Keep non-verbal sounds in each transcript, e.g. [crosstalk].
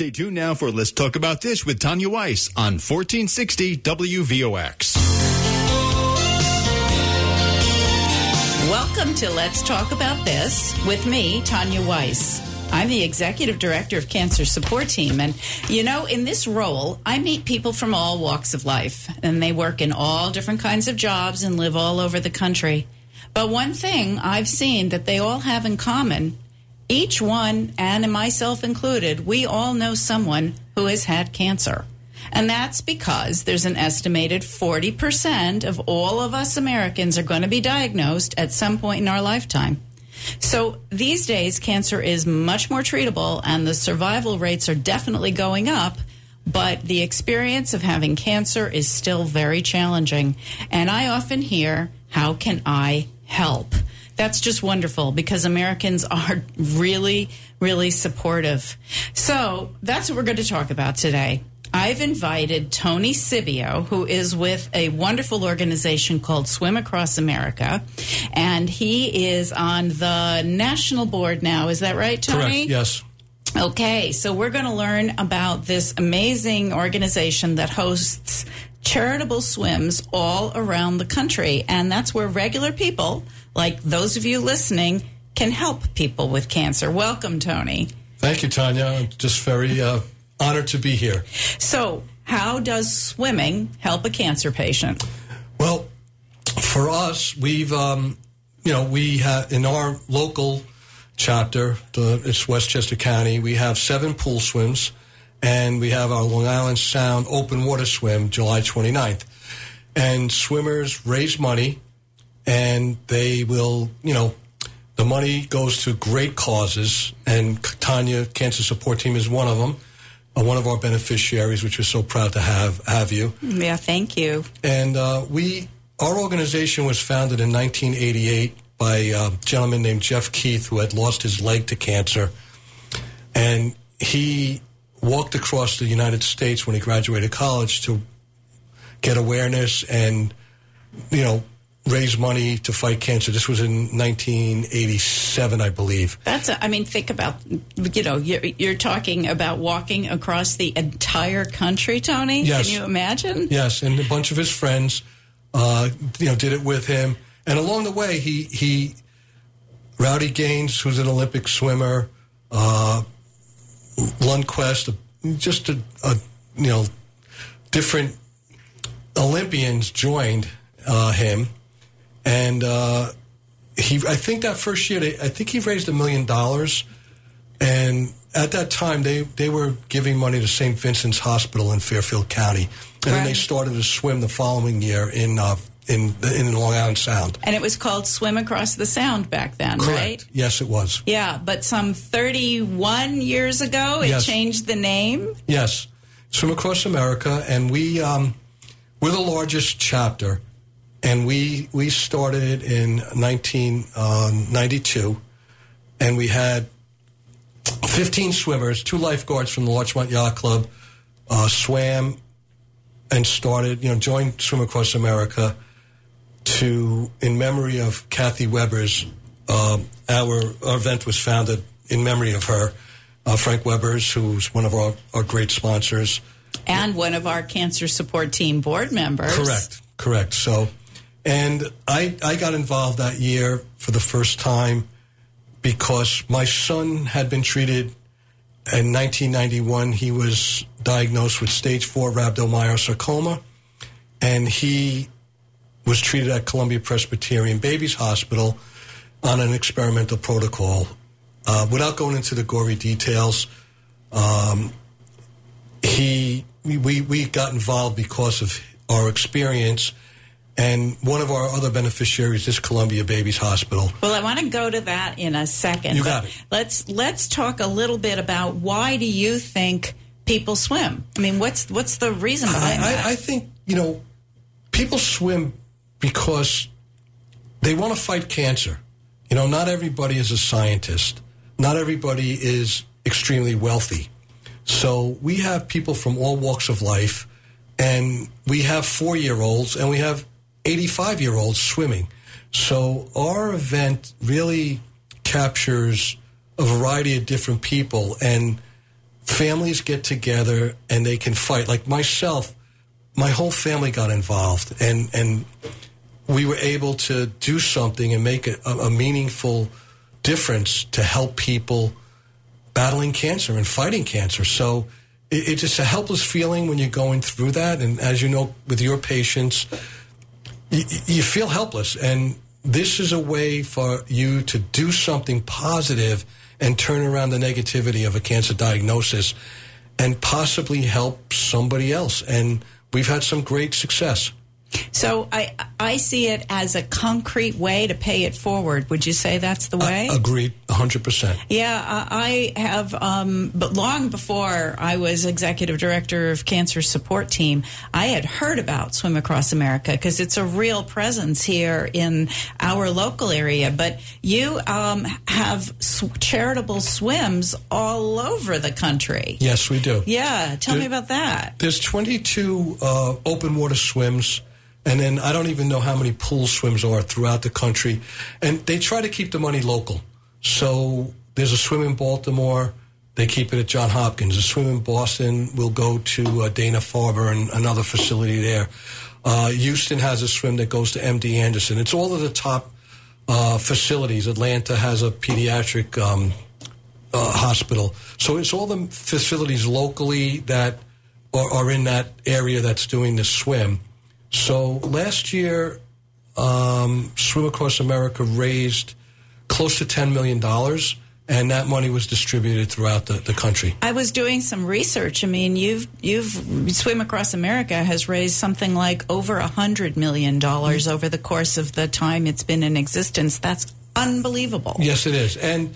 Stay tuned now for Let's Talk About This with Tanya Weiss on 1460 WVOX. Welcome to Let's Talk About This with me, Tanya Weiss. I'm the executive director of Cancer Support Team. And, you know, in this role, I meet people from all walks of life, and they work in all different kinds of jobs and live all over the country. But one thing I've seen that they all have in common each one, and myself included, we all know someone who has had cancer. And that's because there's an estimated 40% of all of us Americans are going to be diagnosed at some point in our lifetime. So these days, cancer is much more treatable and the survival rates are definitely going up. But the experience of having cancer is still very challenging. And I often hear, how can I help? That's just wonderful because Americans [laughs] are really, really supportive. So that's what we're going to talk about today. I've invited Tony Sibio, who is with a wonderful organization called Swim Across America, and he is on the national board now. Is that right, Tony? Correct. Yes. Okay, so we're going to learn about this amazing organization that hosts charitable swims all around the country, and that's where regular people, like those of you listening, can help people with cancer. Welcome, Tony. Thank you, Tanya. I'm just very uh, honored to be here. So, how does swimming help a cancer patient? Well, for us, we've, um, you know, we have in our local chapter, the, it's Westchester County, we have seven pool swims, and we have our Long Island Sound open water swim July 29th. And swimmers raise money, and they will, you know, the money goes to great causes, and Tanya Cancer Support Team is one of them uh, one of our beneficiaries, which we're so proud to have have you. Yeah, thank you. And uh, we, our organization was founded in 1988 by a gentleman named Jeff Keith, who had lost his leg to cancer, and he walked across the United States when he graduated college to get awareness and, you know, raise money to fight cancer. This was in 1987, I believe. That's, a, I mean, think about, you know, you're, you're, talking about walking across the entire country, Tony. Yes. Can you imagine? Yes, and a bunch of his friends, uh, you know, did it with him. And along the way, he, he Rowdy Gaines, who's an Olympic swimmer, uh, Lundquist, just a, a, you know, different Olympians joined uh, him and uh, he I think that first year they, I think he raised a million dollars, and at that time they they were giving money to St. Vincent's Hospital in Fairfield County, and right. then they started to swim the following year in. Uh, in in Long Island Sound, and it was called Swim Across the Sound back then, Correct. right? Yes, it was. Yeah, but some thirty-one years ago, it yes. changed the name. Yes, Swim Across America, and we um, we're the largest chapter and we we started in 1992, um, and we had 15 swimmers, two lifeguards from the Larchmont Yacht Club, uh, swam and started, you know, joined Swim Across America to in memory of Kathy Weber's. Uh, our, our event was founded in memory of her. Uh, Frank Weber's, who's one of our, our great sponsors. And one of our cancer support team board members. Correct, correct. So and I, I got involved that year for the first time because my son had been treated in 1991. He was diagnosed with stage four rhabdomyosarcoma, and he was treated at Columbia Presbyterian Babies Hospital on an experimental protocol. Uh, without going into the gory details, um, he we, we got involved because of our experience and one of our other beneficiaries is Columbia Babies Hospital. Well, I want to go to that in a second. You got it. Let's let's talk a little bit about why do you think people swim? I mean, what's what's the reason behind I, that? I, I think you know people swim because they want to fight cancer. You know, not everybody is a scientist. Not everybody is extremely wealthy. So we have people from all walks of life, and we have four year olds, and we have 85 year olds swimming. So our event really captures a variety of different people. And families get together and they can fight. Like myself, my whole family got involved, and and we were able to do something and make a, a meaningful difference to help people battling cancer and fighting cancer. So it, it's just a helpless feeling when you're going through that. And as you know, with your patients, you, you feel helpless. And this is a way for you to do something positive and turn around the negativity of a cancer diagnosis and possibly help somebody else. And we've had some great success. So I I see it as a concrete way to pay it forward. Would you say that's the way? Uh, agreed, hundred percent. Yeah, I have. Um, but long before I was executive director of Cancer Support Team, I had heard about Swim Across America because it's a real presence here in our local area. But you um, have sw- charitable swims all over the country. Yes, we do. Yeah, tell There- me about that. There's 22 uh, open water swims, and then I don't even know how many pool swims are throughout the country. And they try to keep the money local. So there's a swim in Baltimore. They keep it at John Hopkins. A swim in Boston will go to uh, Dana Farber and another facility there. Uh, Houston has a swim that goes to MD Anderson. It's all of the top uh, facilities. Atlanta has a pediatric um, uh, hospital. So it's all the facilities locally that are, are in that area that's doing the swim. So last year, um, Swim Across America raised close to $10 million, and that money was distributed throughout the, the country. I was doing some research. I mean, you've you've Swim Across America has raised something like over a hundred million dollars over the course of the time it's been in existence. That's unbelievable. Yes, it is. And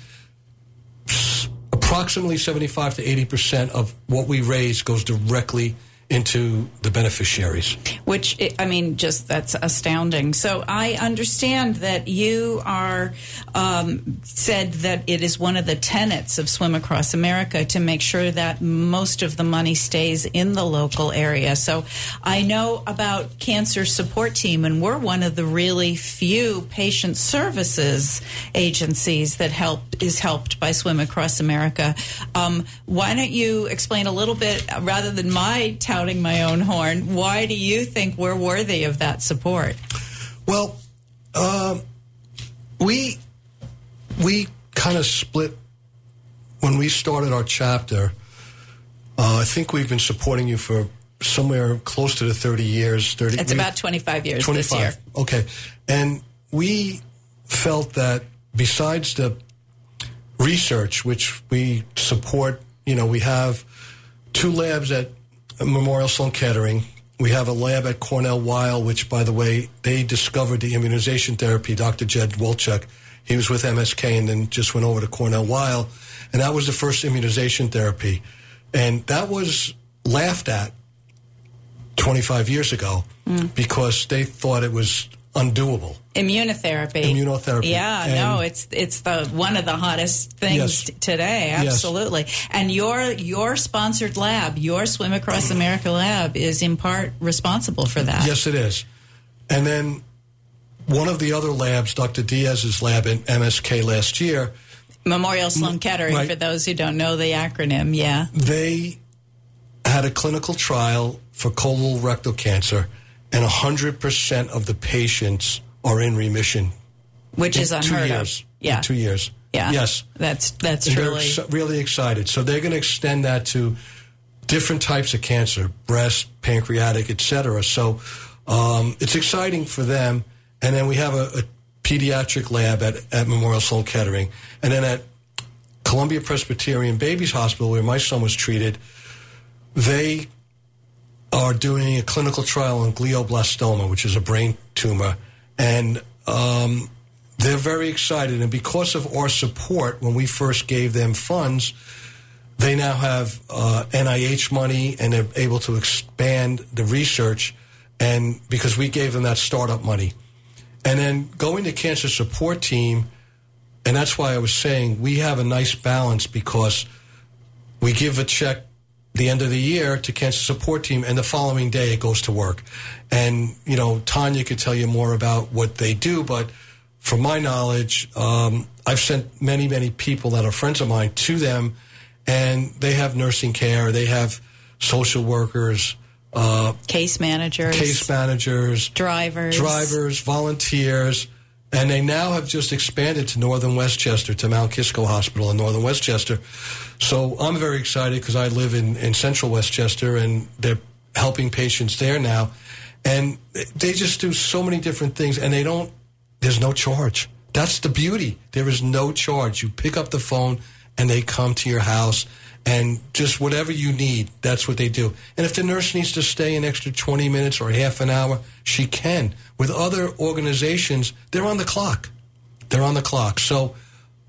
approximately 75 to 80% of what we raise goes directly into the beneficiaries. Which I- mean, just that's astounding. So I understand that you are um, said that it is one of the tenets of Swim Across America to make sure that most of the money stays in the local area. So I know about Cancer Support Team, and we're one of the really few patient services agencies that help is helped by Swim Across America. Um, why don't you explain a little bit, rather than my touting my own horn? Why do you think we're worthy of that support? Well, um, we we kind of split when we started our chapter. Uh, I think we've been supporting you for somewhere close to the thirty years. Thirty. It's we- about 25 years this year. 25. Okay. And we felt that besides the research, which we support, you know, we have two labs at Memorial Sloan Kettering. We have a lab at Cornell Weill, which, by the way, they discovered the immunization therapy. Dr. Jedd Wolchok, he was with MSK and then just went over to Cornell Weill, and that was the first immunization therapy, and that was laughed at 25 years ago Mm. because they thought it was undoable. Immunotherapy. Immunotherapy. Yeah, And- no, it's it's the one of the hottest things Yes. t- today. Yes. Absolutely. And your your sponsored lab, your Swim Across America lab, is in part responsible for that. Yes, it is. And then one of the other labs, Dr. Diaz's lab at MSK last year, Memorial Sloan Kettering, right. for those who don't know the acronym. Yeah. they had a clinical trial for colorectal cancer, and 100% of the patients are in remission. Which is in two unheard years. of. Yeah. In two years. Yeah. Yes. That's that's And they're ex- really excited. So they're going to extend that to different types of cancer, breast, pancreatic, etc. So um, it's exciting for them. And then we have a, a pediatric lab at, at Memorial Sloan Kettering. And then at Columbia Presbyterian Babies Hospital, where my son was treated, they are doing a clinical trial on glioblastoma, which is a brain tumor. And um, they're very excited. And because of our support, when we first gave them funds, they now have uh, NIH money and they're able to expand the research. And because we gave them that startup money. And then going to cancer support team, and that's why I was saying we have a nice balance because we give a check the end of the year to cancer support team and the following day it goes to work and you know tanya could tell you more about what they do but from my knowledge um, i've sent many many people that are friends of mine to them and they have nursing care, they have social workers, uh, Case managers, case managers, drivers. drivers, volunteers, and they now have just expanded to Northern Westchester, to Mount Kisco Hospital in Northern Westchester. So I'm very excited because I live in, in Central Westchester, and they're helping patients there now. And they just do so many different things, and they don't, there's no charge. That's the beauty. There is no charge. You pick up the phone, and they come to your house and just whatever you need, that's what they do. And if the nurse needs to stay an extra 20 minutes or half an hour, she can. With other organizations, they're on the clock. They're on the clock. So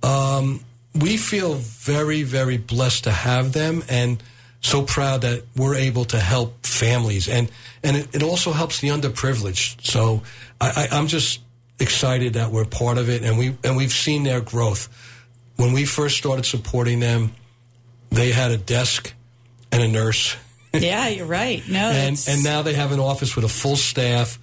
um, we feel very, very blessed to have them and so proud that we're able to help families. And, and it, it also helps the underprivileged. So I, I, I'm just excited that we're part of it and, we, and we've seen their growth. When we first started supporting them, they had a desk and a nurse. Yeah, you're right. No, and and now they have an office with a full staff,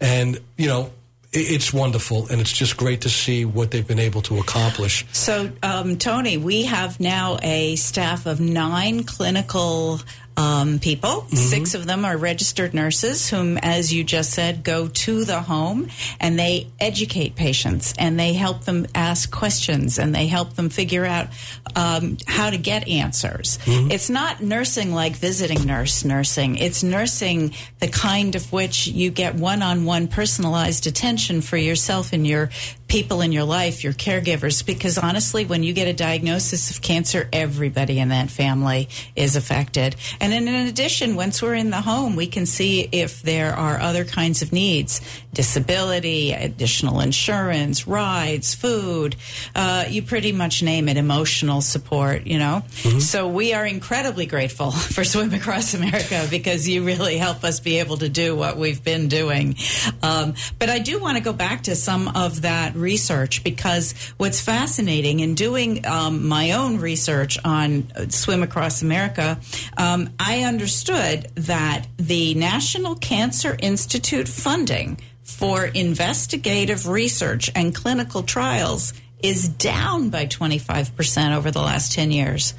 and you know it, it's wonderful, and it's just great to see what they've been able to accomplish. So, um, Tony, we have now a staff of nine clinical um, people. Six of them are registered nurses, whom, as you just said, go to the home and they educate patients and they help them ask questions and they help them figure out um, how to get answers. It's not nursing like visiting nurse nursing. It's nursing the kind of which you get one-on-one personalized attention for yourself and your people in your life, your caregivers, because honestly, when you get a diagnosis of cancer, everybody in that family is affected. And then in addition, once we're in the home, we can see if there are other kinds of needs disability, additional insurance, rides, food, uh, you pretty much name it, emotional support, you know? So we are incredibly grateful [laughs] for Swim Across America because you really help us be able to do what we've been doing. Um, but I do want to go back to some of that research because what's fascinating in doing um, my own research on uh, Swim Across America, um, I understood that the National Cancer Institute funding for investigative research and clinical trials is down by 25% over the last 10 years.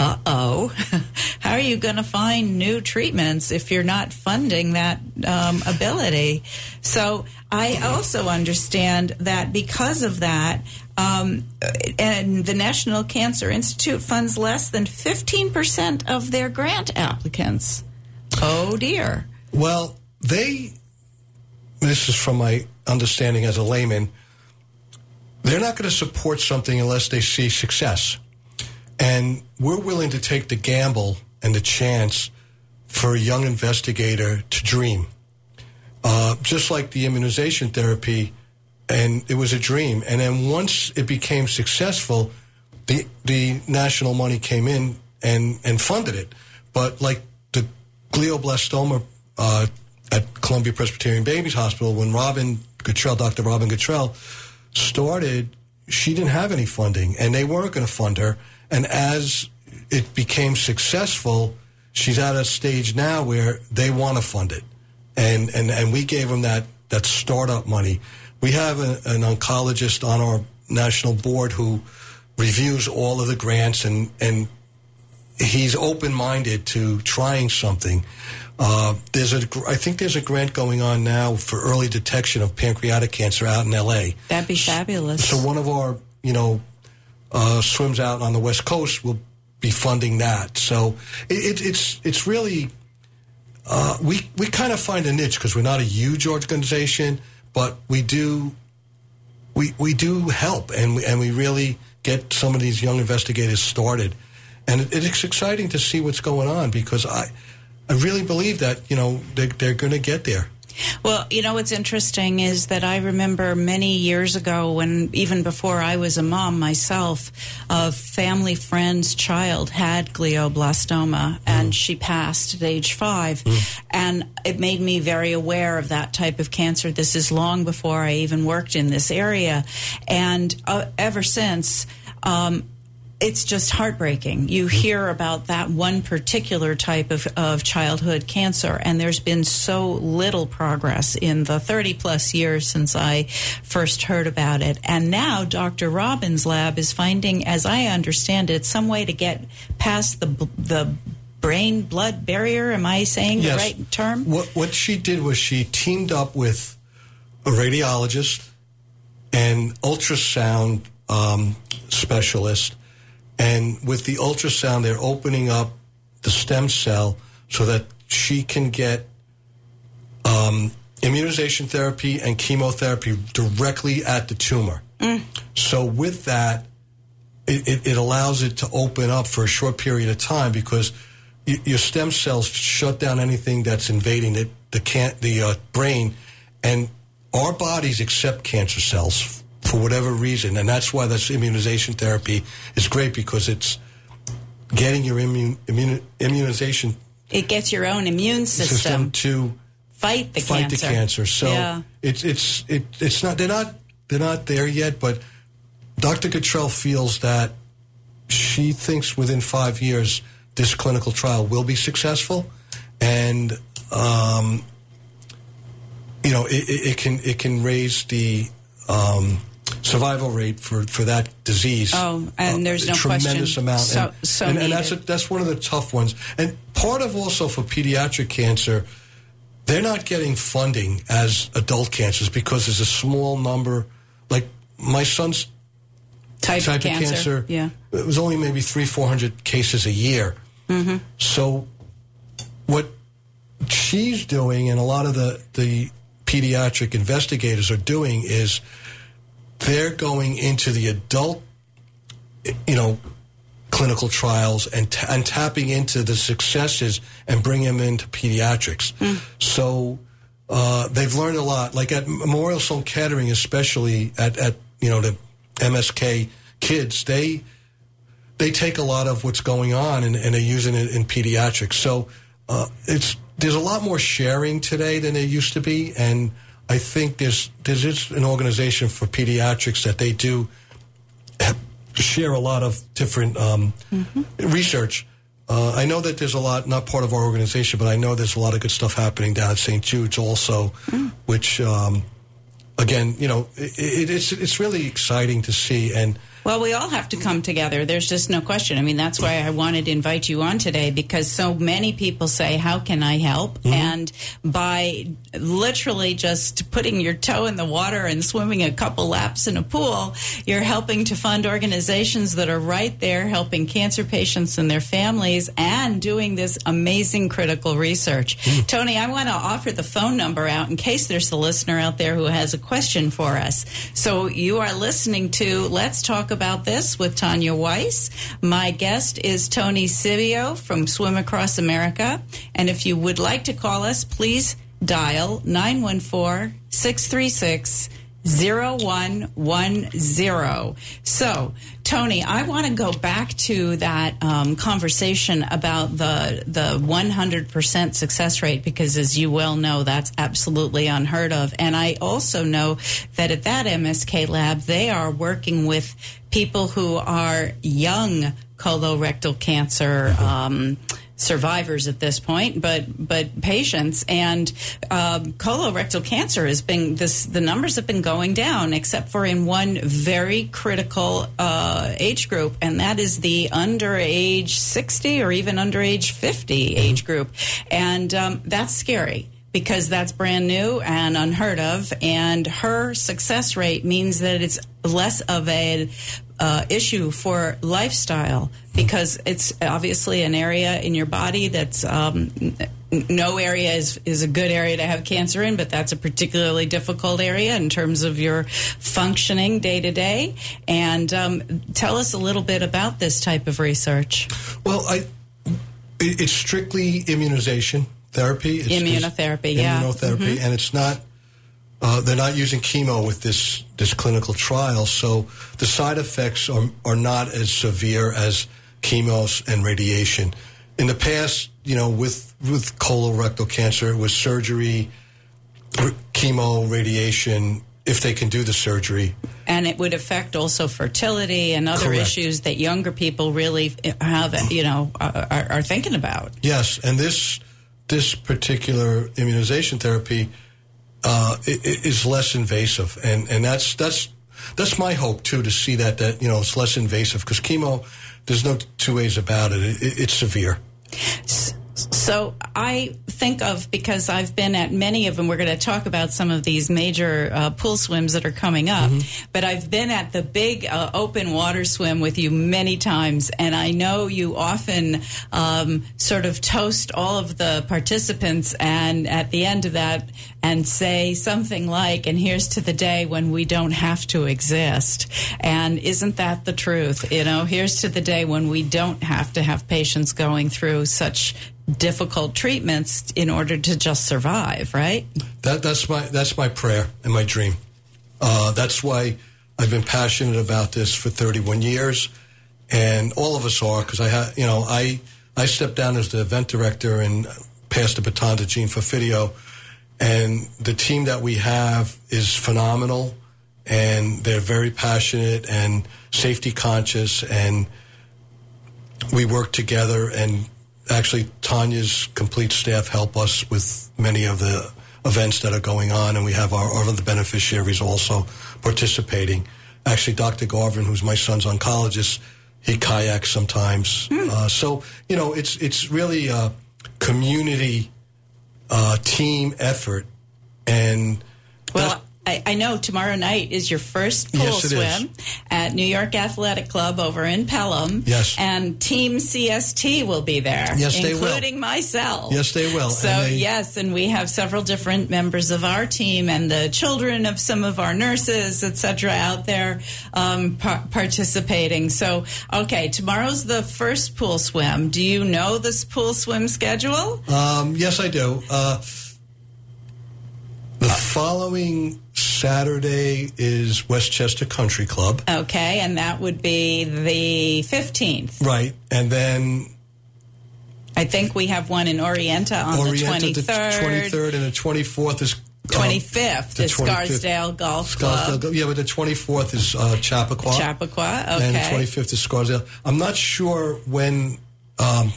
Uh oh. [laughs] How are you going to find new treatments if you're not funding that um, ability? So I also understand that because of that, um, and the National Cancer Institute funds less than 15% of their grant applicants. Oh dear. Well, they. This is from my understanding as a layman. They're not going to support something unless they see success. And we're willing to take the gamble and the chance for a young investigator to dream. Uh, just like the immunization therapy, and it was a dream. And then once it became successful, the the national money came in and and funded it. But like the glioblastoma uh, at Columbia Presbyterian Babies Hospital, when Robyn Gartrell, Dr. Robyn Gartrell, started, she didn't have any funding, and they weren't going to fund her. And as it became successful, she's at a stage now where they want to fund it, and and and we gave them that that startup money. We have a, an oncologist on our national board who reviews all of the grants and and he's open minded to trying something. Uh, there's a, I think there's a grant going on now for early detection of pancreatic cancer out in L.A. That'd be fabulous. So one of our, you know, uh, swims out on the West Coast will be funding that. So it, it, it's it's really uh, we we kind of find a niche because we're not a huge organization, but we do we we do help and we, and we really get some of these young investigators started, and it, it's exciting to see what's going on because I I really believe that you know they, they're going to get there. Well, you know what's interesting is that I remember many years ago, when even before I was a mom myself, a family friend's child had glioblastoma, and she passed at age five, and it made me very aware of that type of cancer. This is long before I even worked in this area, and uh, ever since. Um, it's just heartbreaking. You hear about that one particular type of, of childhood cancer, and there's been so little progress in the 30 plus years since I first heard about it. And now Dr. Robbins' lab is finding, as I understand it, some way to get past the the brain blood barrier. Am I saying the right term? What what she did was she teamed up with a radiologist and ultrasound um, specialist, and with the ultrasound, they're opening up the stem cell so that she can get um, immunization therapy and chemotherapy directly at the tumor. So with that, it, it, it allows it to open up for a short period of time because y- your stem cells shut down anything that's invading it, the can the uh, brain, and our bodies accept cancer cells for whatever reason, and that's why this immunization therapy is great because it's getting your immune, immune immunization It gets your own immune system, system, to fight the fight cancer. the cancer. So yeah. it's it's it, it's not they're not they're not there yet, but Dr. Gartrell feels that she thinks within five years this clinical trial will be successful, and um, you know it, it, it can it can raise the um, survival rate for, for that disease. Oh, and there's a no tremendous question. amount, So- and, so and, and that's a, that's one of the tough ones. And part of also for pediatric cancer, they're not getting funding as adult cancers because there's a small number. Like my son's type, type of cancer. of cancer, Yeah. it was only maybe three, four hundred cases a year. Mm-hmm. So, what she's doing, and a lot of the the pediatric investigators are doing, is they're going into the adult, you know, clinical trials and ta- and tapping into the successes and bring them into pediatrics. So. Uh, they've learned a lot. Like at Memorial Sloan Kettering, especially at, at you know the MSK kids, they they take a lot of what's going on and, and they're using it in pediatrics. So uh, it's there's a lot more sharing today than there used to be, and I think there's there's an organization for pediatrics that they do share a lot of different um, research. Uh, I know that there's a lot, not part of our organization, but I know there's a lot of good stuff happening down at St. Jude's also, which, um, again, you know, it, it, it's it's really exciting to see. And Well, we all have to come together. There's just no question. I mean, that's why I wanted to invite you on today because so many people say, How can I help? Mm-hmm. And by literally just putting your toe in the water and swimming a couple laps in a pool, you're helping to fund organizations that are right there helping cancer patients and their families and doing this amazing critical research. Mm. Tony, I want to offer the phone number out in case there's a listener out there who has a question for us. So you are listening to Let's Talk About This with Tanya Weiss. My guest is Tony Sibio from Swim Across America. And if you would like to call us, please dial 914 636 0110. So, Tony, I want to go back to that um, conversation about the the 100% success rate because, as you well know, that's absolutely unheard of. And I also know that at that MSK lab, they are working with people who are young colorectal cancer. Um, survivors at this point, but but patients and um, colorectal cancer has been this. The numbers have been going down, except for in one very critical uh, age group, and that is the under age sixty or even under age 50 age group, and um, that's scary because that's brand new and unheard of. And her success rate means that it's less of a uh, issue for lifestyle because it's obviously an area in your body that's um, no area is, is a good area to have cancer in, but that's a particularly difficult area in terms of your functioning day to day. And um, tell us a little bit about this type of research. Well, I it, it's strictly immunization therapy. It's, Immunotherapy, yeah. immunotherapy, and it's not. Uh, they're not using chemo with this this clinical trial, so the side effects are are not as severe as chemos and radiation. In the past, you know, with with colorectal cancer, it was surgery, chemo, radiation, if they can do the surgery. and it would affect also fertility and other Correct. issues that younger people really have, you know, are, are thinking about. Yes, and this this particular immunization therapy uh, is less invasive, and and that's that's that's my hope too to see that that you know it's less invasive because chemo, there's no two ways about it. it, it it's severe. So I think of because I've been at many of them. We're going to talk about some of these major uh, pool swims that are coming up. But I've been at the big uh, open water swim with you many times, and I know you often um, sort of toast all of the participants, and at the end of that, and say something like, "And here's to the day when we don't have to exist." And isn't that the truth? You know, here's to the day when we don't have to have patients going through such difficult treatments in order to just survive, right? That that's my that's my prayer and my dream. Uh, that's why I've been passionate about this for 31 years, and all of us are because I ha- you know I I stepped down as the event director and passed the baton to Gene Fafidio, and the team that we have is phenomenal, and they're very passionate and safety conscious, and we work together and actually Tanya's complete staff help us with many of the events that are going on and we have our, other beneficiaries also participating. Actually dr garvin who's my son's oncologist he kayaks sometimes. Uh, so you know it's it's really a community uh, team effort and Well, I, I know tomorrow night is your first pool Yes, is. swim at New York Athletic Club over in Pelham. Yes. And Team CST will be there. Yes, they will. Including myself. Yes, they will. So, And they- yes, and we have several different members of our team and the children of some of our nurses, et cetera, out there um, par- participating. So, okay, tomorrow's the first pool swim. Do you know this pool swim schedule? Um, yes, I do. Uh, the following Saturday is Westchester Country Club. Okay, and that would be the 15th. Right. And then I think we have one in Orienta on Orienta, the 23rd. 23rd and the 24th is. uh, 25th the is 25th. Scarsdale Golf Club. Scarsdale- yeah, but the 24th is uh, Chappaqua. Chappaqua, okay. And the 25th is Scarsdale. I'm not sure when um,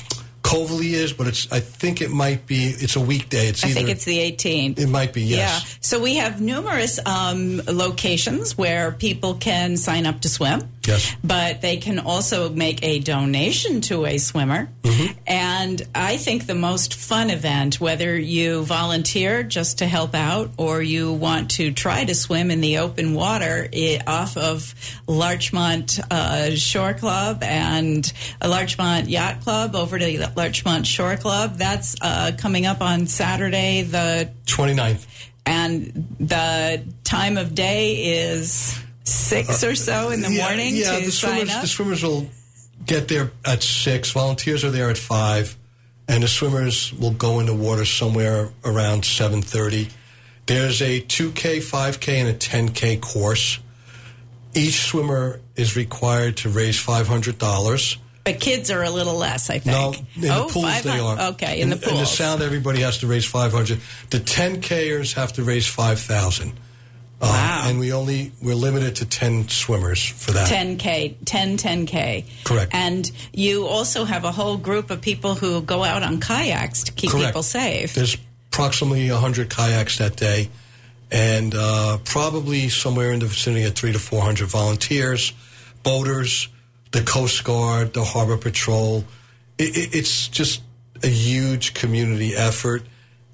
Coveleigh is, but it's. I think it might be. It's a weekday. It's I either. think it's the 18th. It might be. Yes. Yeah. So we have numerous um, locations where people can sign up to swim. Yes. But they can also make a donation to a swimmer. Mm-hmm. And I think the most fun event, whether you volunteer just to help out or you want to try to swim in the open water i off of Larchmont uh, Shore Club and a Larchmont Yacht Club over to Larchmont Shore Club, that's uh, coming up on Saturday, the 29th. and the time of day is six uh, or so in the yeah, morning. Yeah, the swimmers the swimmers will get there at six. Volunteers are there at five, and the swimmers will go in the water somewhere around seven thirty. There's a two k, five k, and a ten k course. Each swimmer is required to raise five hundred dollars. But kids are a little less, I think. No, in oh, the pools they are. Okay, in, in the pools. In the sound, everybody has to raise 500. The 10Kers have to raise 5,000. Oh, wow. And we only we're limited to 10 swimmers for that. 10k 10 10k correct. And you also have a whole group of people who go out on kayaks to keep correct. people safe. There's approximately 100 kayaks that day and uh, probably somewhere in the vicinity of three to 400 volunteers boaters the coast guard the harbor patrol. It, it, it's just a huge community effort.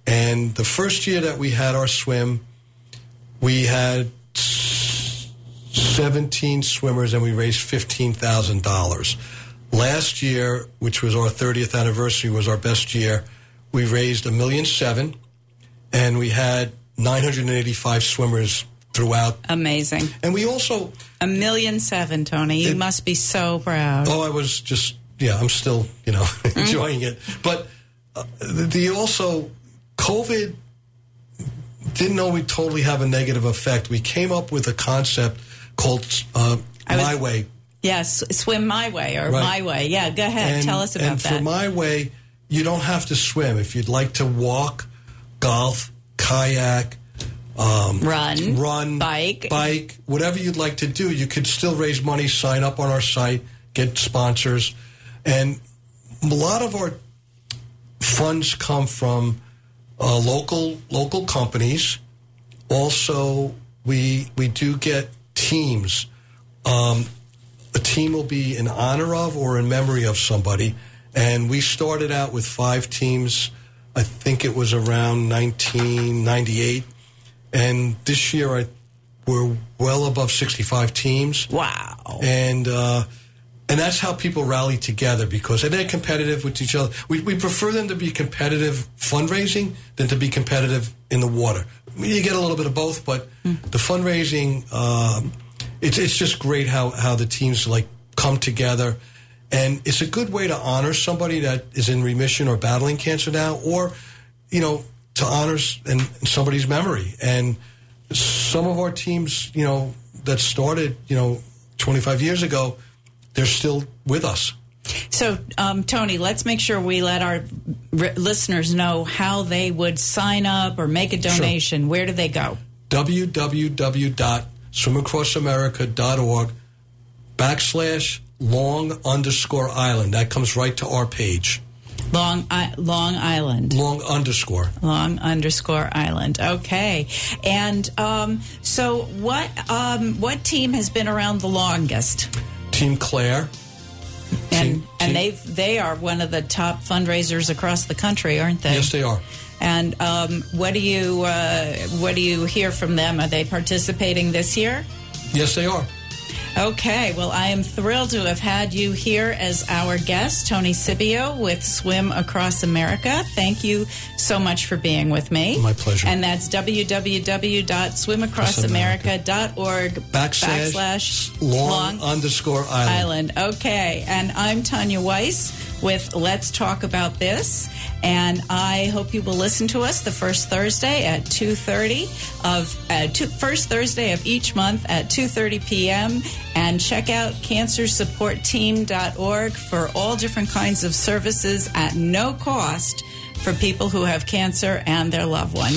And the first year that we had our swim we had 17 swimmers and we raised $15,000. Last year, which was our 30th anniversary, was our best year. We raised a million seven and we had 985 swimmers throughout. Amazing. And we also, A million seven, Tony. You It- must be so proud. oh, I was just, yeah, I'm still, you know, [laughs] enjoying it. But uh, the also, COVID didn't know we totally have a negative effect. We came up with a concept called uh, I was- My Way. Yes, swim my way or Right. my way. Yeah, go ahead. Tell us about and that. for my way, you don't have to swim. If you'd like to walk, golf, kayak, um, Run, run, bike. bike, whatever you'd like to do. You could still raise money, sign up on our site, get sponsors, and a lot of our funds come from uh, local local companies. Also, we we do get teams. Um, a team will be in honor of or in memory of somebody, and we started out with five teams. I think it was around 1998, and this year I, we're well above 65 teams Wow. and uh, and that's how people rally together because they're competitive with each other. We, we prefer them to be competitive fundraising than to be competitive in the water. You get a little bit of both, but the fundraising um, it's it's just great how how the teams like come together. And it's a good way to honor somebody that is in remission or battling cancer now, or, you know, to honor s- in, in somebody's memory. And some of our teams, you know, that started, you know, 25 years ago, they're still with us. So, um, Tony, let's make sure we let our r- listeners know how they would sign up or make a donation. Where do they go? www.swimacrossamerica.org backslash long underscore island. That comes right to our page. Long I- Long Island. Long underscore. Long underscore Island. Okay. And um, so, what um, what team has been around the longest? Team Claire. And Team- and they they are one of the top fundraisers across the country, aren't they? Yes, they are. And um, what do you uh, what do you hear from them? Are they participating this year? Yes, they are. Okay, well, I am thrilled to have had you here as our guest, Tony Sibio with Swim Across America. Thank you so much for being with me. My pleasure. And that's www.swimacrossamerica.org Backslash long, underscore island. Island. Okay, and I'm Tanya Weiss with Let's Talk About This, and I hope you will listen to us the first Thursday at 2:30 of uh, two, first Thursday of each month at 2:30 p.m. and check out cancersupportteam.org for all different kinds of services at no cost for people who have cancer and their loved ones.